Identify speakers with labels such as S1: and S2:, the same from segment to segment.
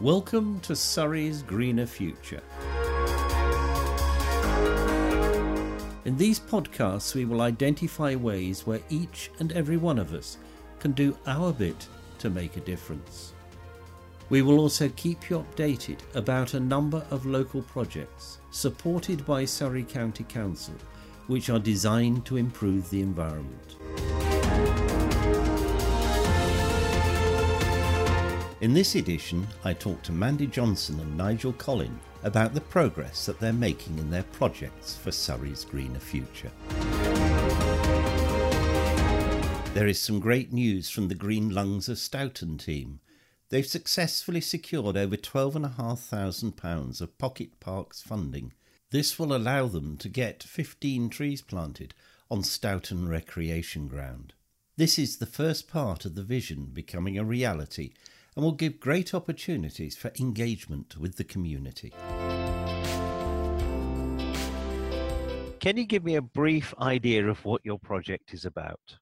S1: Welcome to Surrey's Greener Future. In these podcasts, we will identify ways where each and every one of us can do our bit to make a difference. We will also keep you updated about a number of local projects supported by Surrey County Council, which are designed to improve the environment. In this edition, I talk to Mandy Johnson and Nigel Collin about the progress that they're making in their projects for Surrey's greener future. There is some great news from the Green Lungs of Stoughton team. They've successfully secured over £12,500 of Pocket Parks funding. This will allow them to get 15 trees planted on Stoughton Recreation Ground. This is the first part of the vision becoming a reality and will give great opportunities for engagement with the community.
S2: Can you give me a brief idea of what your project is about?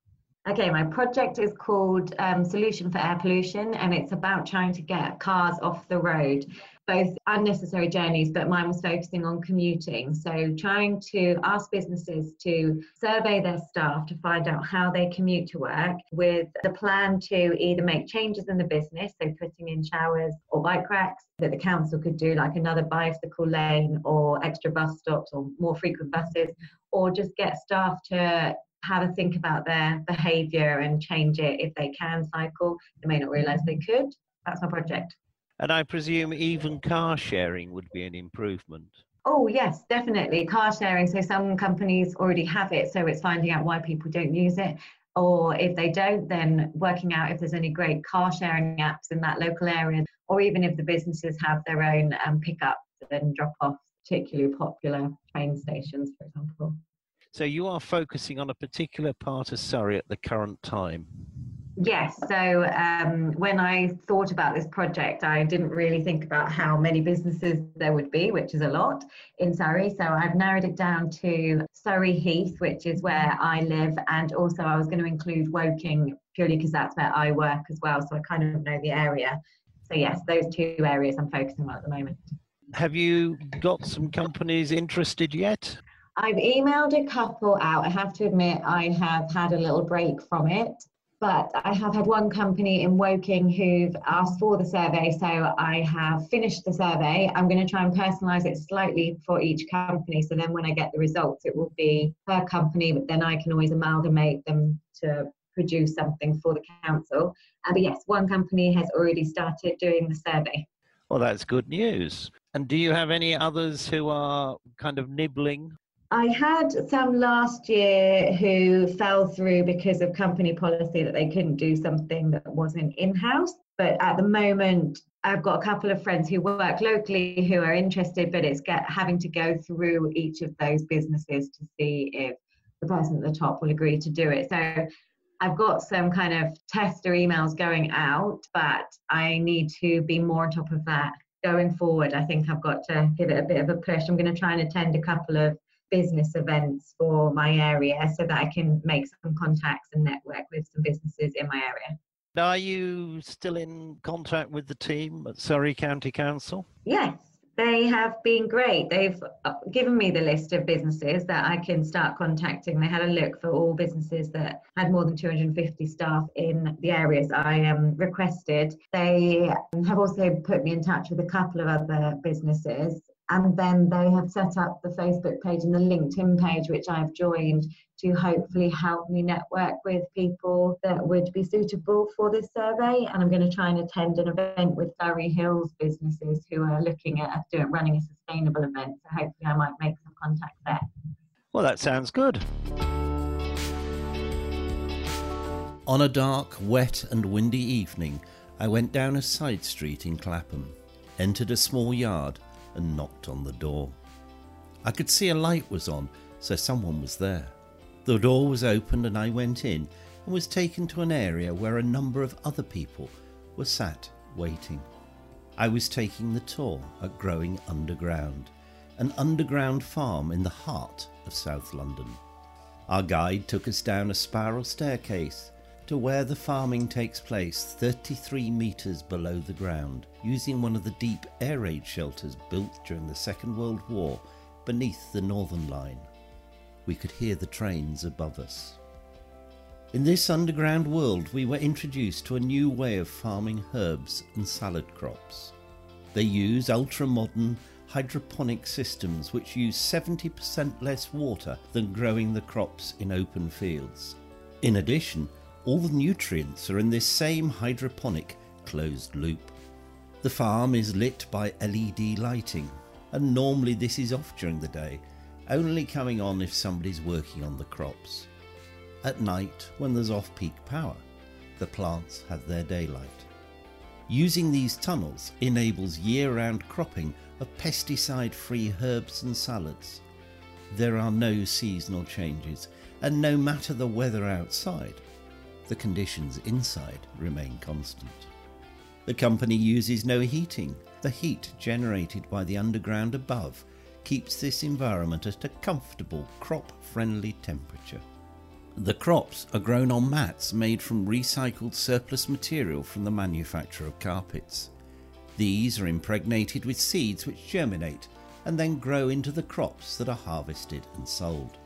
S3: Okay, my project is called um, Solution for Air Pollution, and it's about trying to get cars off the road both unnecessary journeys, but mine was focusing on commuting. So, trying to ask businesses to survey their staff to find out how they commute to work with the plan to either make changes in the business, so putting in showers or bike racks that the council could do, like another bicycle lane or extra bus stops or more frequent buses, or just get staff to have a think about their behaviour and change it if they can cycle. They may not realise they could. That's my project.
S2: And I presume even car sharing would be an improvement.
S3: Oh, yes, definitely. Car sharing. So some companies already have it. So it's finding out why people don't use it. Or if they don't, then working out if there's any great car sharing apps in that local area. Or even if the businesses have their own um, pickup and drop off, particularly popular train stations, for example.
S2: So you are focusing on a particular part of Surrey at the current time.
S3: Yes. So um, when I thought about this project, I didn't really think about how many businesses there would be, which is a lot in Surrey. So I've narrowed it down to Surrey Heath, which is where I live, and also I was going to include Woking purely because that's where I work as well. So I kind of know the area. So yes, those two areas I'm focusing on at the moment.
S2: Have you got some companies interested yet?
S3: I've emailed a couple out. I have to admit, I have had a little break from it but I have had one company in Woking who've asked for the survey, so I have finished the survey. I'm going to try and personalise it slightly for each company, so then when I get the results, it will be per company, but then I can always amalgamate them to produce something for the council. Uh, but yes, one company has already started doing the survey.
S2: Well, that's good news. And do you have any others who are kind of nibbling
S3: I had some last year who fell through because of company policy that they couldn't do something that wasn't in house. But at the moment, I've got a couple of friends who work locally who are interested, but it's get, having to go through each of those businesses to see if the person at the top will agree to do it. So I've got some kind of tester emails going out, but I need to be more on top of that going forward. I think I've got to give it a bit of a push. I'm going to try and attend a couple of business events for my area so that I can make some contacts and network with some businesses in my area.
S2: Are you still in contact with the team at Surrey County Council?
S3: Yes, they have been great. They've uh, given me the list of businesses that I can start contacting. They had a look for all businesses that had more than 250 staff in the areas I um, requested. They have also put me in touch with a couple of other businesses and then they have set up the Facebook page and the LinkedIn page, which I've joined to hopefully help me network with people that would be suitable for this survey. And I'm going to try and attend an event with Surrey Hills businesses who are looking at doing, running a sustainable event. So hopefully I might make some contacts there.
S2: Well, that sounds good.
S1: On a dark, wet, and windy evening, I went down a side street in Clapham, entered a small yard, and knocked on the door. I could see a light was on, so someone was there. The door was opened and I went in and was taken to an area where a number of other people were sat waiting. I was taking the tour at Growing Underground, an underground farm in the heart of South London. Our guide took us down a spiral staircase, to where the farming takes place 33 metres below the ground, using one of the deep air raid shelters built during the Second World War beneath the Northern Line. We could hear the trains above us. In this underground world, we were introduced to a new way of farming herbs and salad crops. They use ultra modern hydroponic systems which use 70% less water than growing the crops in open fields. In addition, all the nutrients are in this same hydroponic closed loop. The farm is lit by LED lighting, and normally this is off during the day, only coming on if somebody's working on the crops. At night, when there's off peak power, the plants have their daylight. Using these tunnels enables year round cropping of pesticide free herbs and salads. There are no seasonal changes, and no matter the weather outside, the conditions inside remain constant. The company uses no heating. The heat generated by the underground above keeps this environment at a comfortable, crop friendly temperature. The crops are grown on mats made from recycled surplus material from the manufacture of carpets. These are impregnated with seeds which germinate and then grow into the crops that are harvested and sold.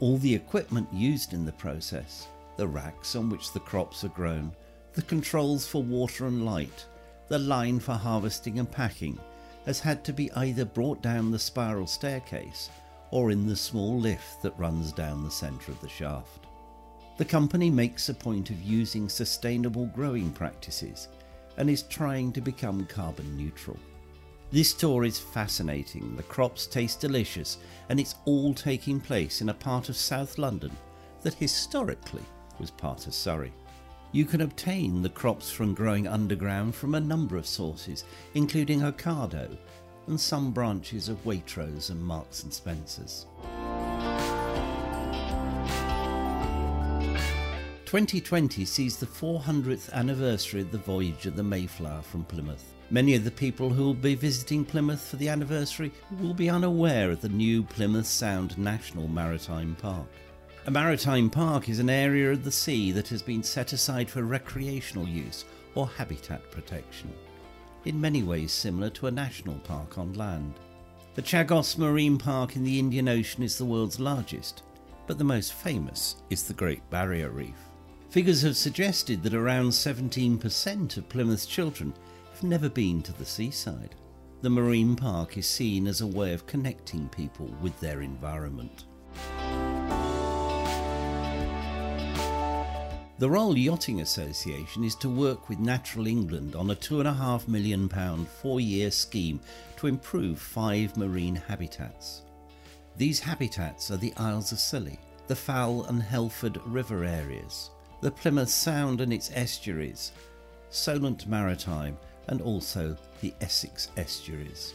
S1: All the equipment used in the process, the racks on which the crops are grown, the controls for water and light, the line for harvesting and packing, has had to be either brought down the spiral staircase or in the small lift that runs down the centre of the shaft. The company makes a point of using sustainable growing practices and is trying to become carbon neutral. This tour is fascinating, the crops taste delicious, and it's all taking place in a part of South London that historically was part of Surrey. You can obtain the crops from growing underground from a number of sources, including Ocado and some branches of Waitrose and Marks and Spencers. 2020 sees the 400th anniversary of the voyage of the Mayflower from Plymouth. Many of the people who will be visiting Plymouth for the anniversary will be unaware of the new Plymouth Sound National Maritime Park. A maritime park is an area of the sea that has been set aside for recreational use or habitat protection, in many ways similar to a national park on land. The Chagos Marine Park in the Indian Ocean is the world's largest, but the most famous is the Great Barrier Reef. Figures have suggested that around 17% of Plymouth's children have never been to the seaside. The marine park is seen as a way of connecting people with their environment. The Royal Yachting Association is to work with Natural England on a £2.5 million four year scheme to improve five marine habitats. These habitats are the Isles of Scilly, the Fal and Helford River areas, the Plymouth Sound and its estuaries, Solent Maritime, and also the Essex estuaries.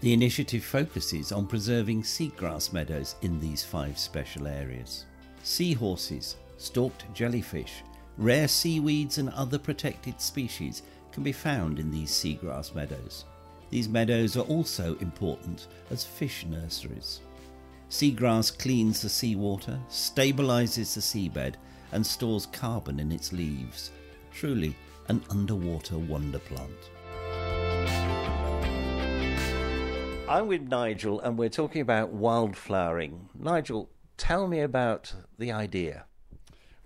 S1: The initiative focuses on preserving seagrass meadows in these five special areas. Seahorses, stalked jellyfish, rare seaweeds, and other protected species can be found in these seagrass meadows. These meadows are also important as fish nurseries. Seagrass cleans the seawater, stabilizes the seabed, and stores carbon in its leaves. Truly an underwater wonder plant. I'm with Nigel, and we're talking about wildflowering. Nigel, tell me about the idea.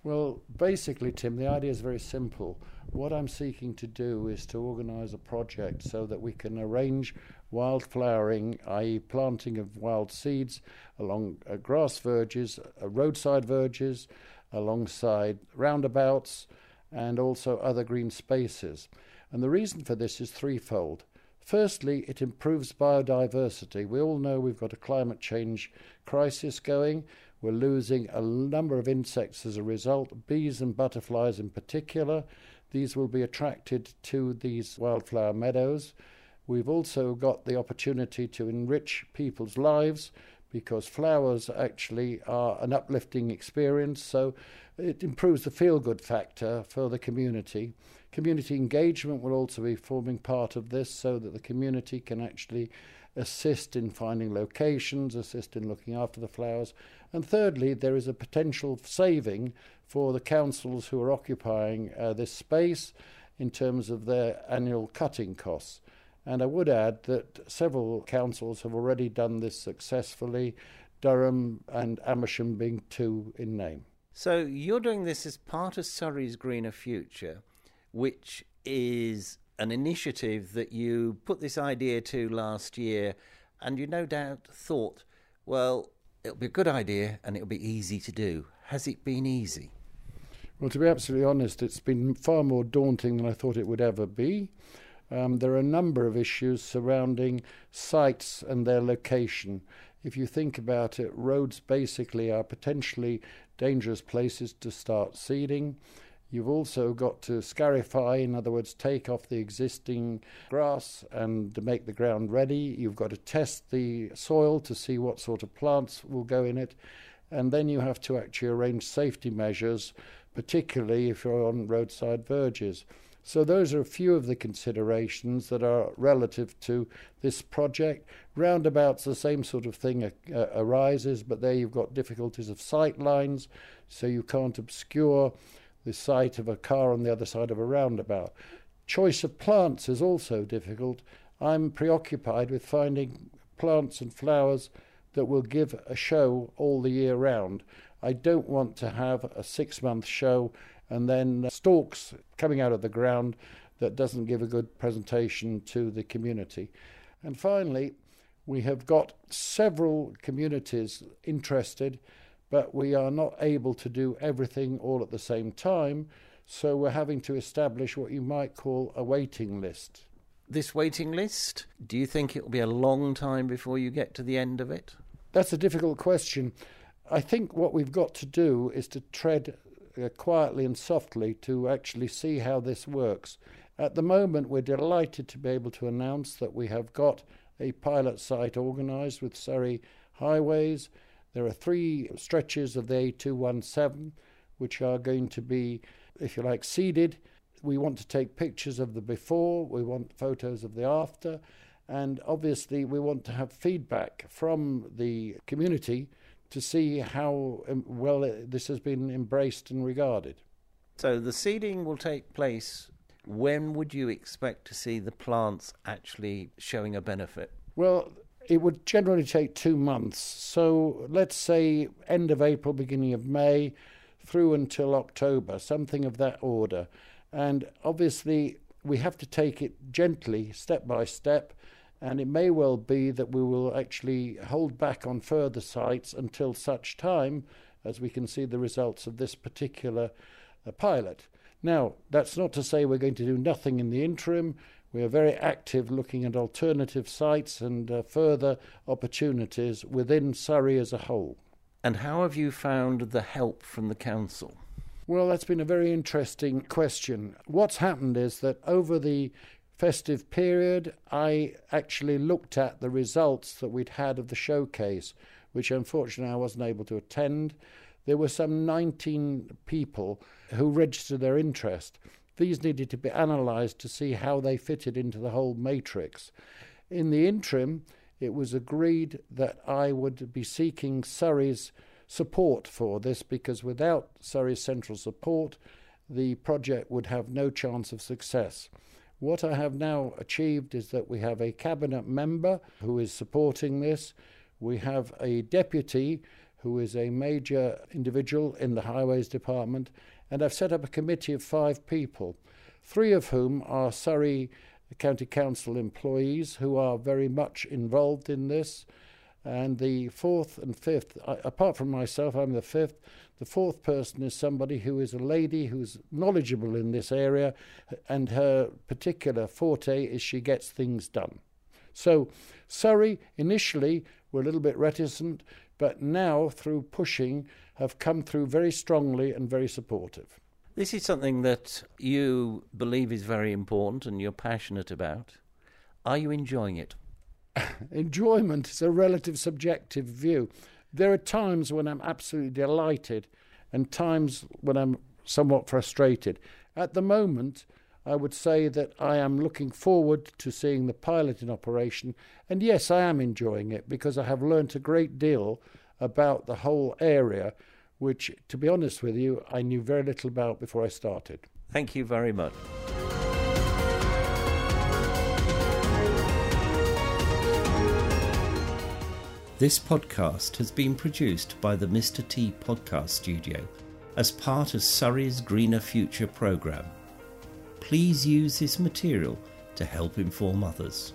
S4: Well, basically, Tim, the idea is very simple. What I'm seeking to do is to organise a project so that we can arrange wild flowering, i.e., planting of wild seeds along uh, grass verges, uh, roadside verges, alongside roundabouts, and also other green spaces. And the reason for this is threefold. Firstly, it improves biodiversity. We all know we've got a climate change crisis going we're losing a number of insects as a result, bees and butterflies in particular. These will be attracted to these wildflower meadows. We've also got the opportunity to enrich people's lives because flowers actually are an uplifting experience. So it improves the feel good factor for the community. Community engagement will also be forming part of this so that the community can actually assist in finding locations, assist in looking after the flowers. And thirdly, there is a potential saving for the councils who are occupying uh, this space in terms of their annual cutting costs. And I would add that several councils have already done this successfully, Durham and Amersham being two in name.
S1: So you're doing this as part of Surrey's Greener Future, which is an initiative that you put this idea to last year, and you no doubt thought, well, it'll be a good idea and it'll be easy to do. Has it been easy?
S4: Well, to be absolutely honest, it's been far more daunting than I thought it would ever be. Um, there are a number of issues surrounding sites and their location. If you think about it, roads basically are potentially dangerous places to start seeding. You've also got to scarify, in other words, take off the existing grass and make the ground ready. You've got to test the soil to see what sort of plants will go in it. And then you have to actually arrange safety measures, particularly if you're on roadside verges. So, those are a few of the considerations that are relative to this project. Roundabouts, the same sort of thing uh, arises, but there you've got difficulties of sight lines, so you can't obscure the sight of a car on the other side of a roundabout. Choice of plants is also difficult. I'm preoccupied with finding plants and flowers that will give a show all the year round. I don't want to have a six month show and then stalks coming out of the ground that doesn't give a good presentation to the community. And finally, we have got several communities interested, but we are not able to do everything all at the same time. So we're having to establish what you might call a waiting list.
S1: This waiting list, do you think it will be a long time before you get to the end of it?
S4: That's a difficult question. I think what we've got to do is to tread uh, quietly and softly to actually see how this works. At the moment, we're delighted to be able to announce that we have got a pilot site organised with Surrey Highways. There are three stretches of the A217 which are going to be, if you like, seeded. We want to take pictures of the before, we want photos of the after, and obviously we want to have feedback from the community to see how well uh, this has been embraced and regarded.
S1: So the seeding will take place. When would you expect to see the plants actually showing a benefit?
S4: Well, it would generally take two months. So let's say end of April, beginning of May, through until October, something of that order. And obviously, we have to take it gently, step by step, and it may well be that we will actually hold back on further sites until such time as we can see the results of this particular uh, pilot. Now, that's not to say we're going to do nothing in the interim. We are very active looking at alternative sites and uh, further opportunities within Surrey as a whole.
S1: And how have you found the help from the council?
S4: Well, that's been a very interesting question. What's happened is that over the festive period, I actually looked at the results that we'd had of the showcase, which unfortunately I wasn't able to attend. There were some 19 people who registered their interest. These needed to be analysed to see how they fitted into the whole matrix. In the interim, it was agreed that I would be seeking Surrey's support for this because without Surrey's central support, the project would have no chance of success. What I have now achieved is that we have a cabinet member who is supporting this. We have a deputy who is a major individual in the highways department, and I've set up a committee of five people, three of whom are Surrey County Council employees who are very much involved in this. And the fourth and fifth, apart from myself, I'm the fifth. The fourth person is somebody who is a lady who's knowledgeable in this area, and her particular forte is she gets things done. So, Surrey initially were a little bit reticent, but now, through pushing, have come through very strongly and very supportive.
S1: This is something that you believe is very important and you're passionate about. Are you enjoying it?
S4: enjoyment is a relative subjective view. There are times when I'm absolutely delighted, and times when I'm somewhat frustrated. At the moment, I would say that I am looking forward to seeing the pilot in operation, and yes, I am enjoying it because I have learnt a great deal about the whole area, which, to be honest with you, I knew very little about before I started.
S1: Thank you very much. This podcast has been produced by the Mr. T Podcast Studio as part of Surrey's Greener Future programme. Please use this material to help inform others.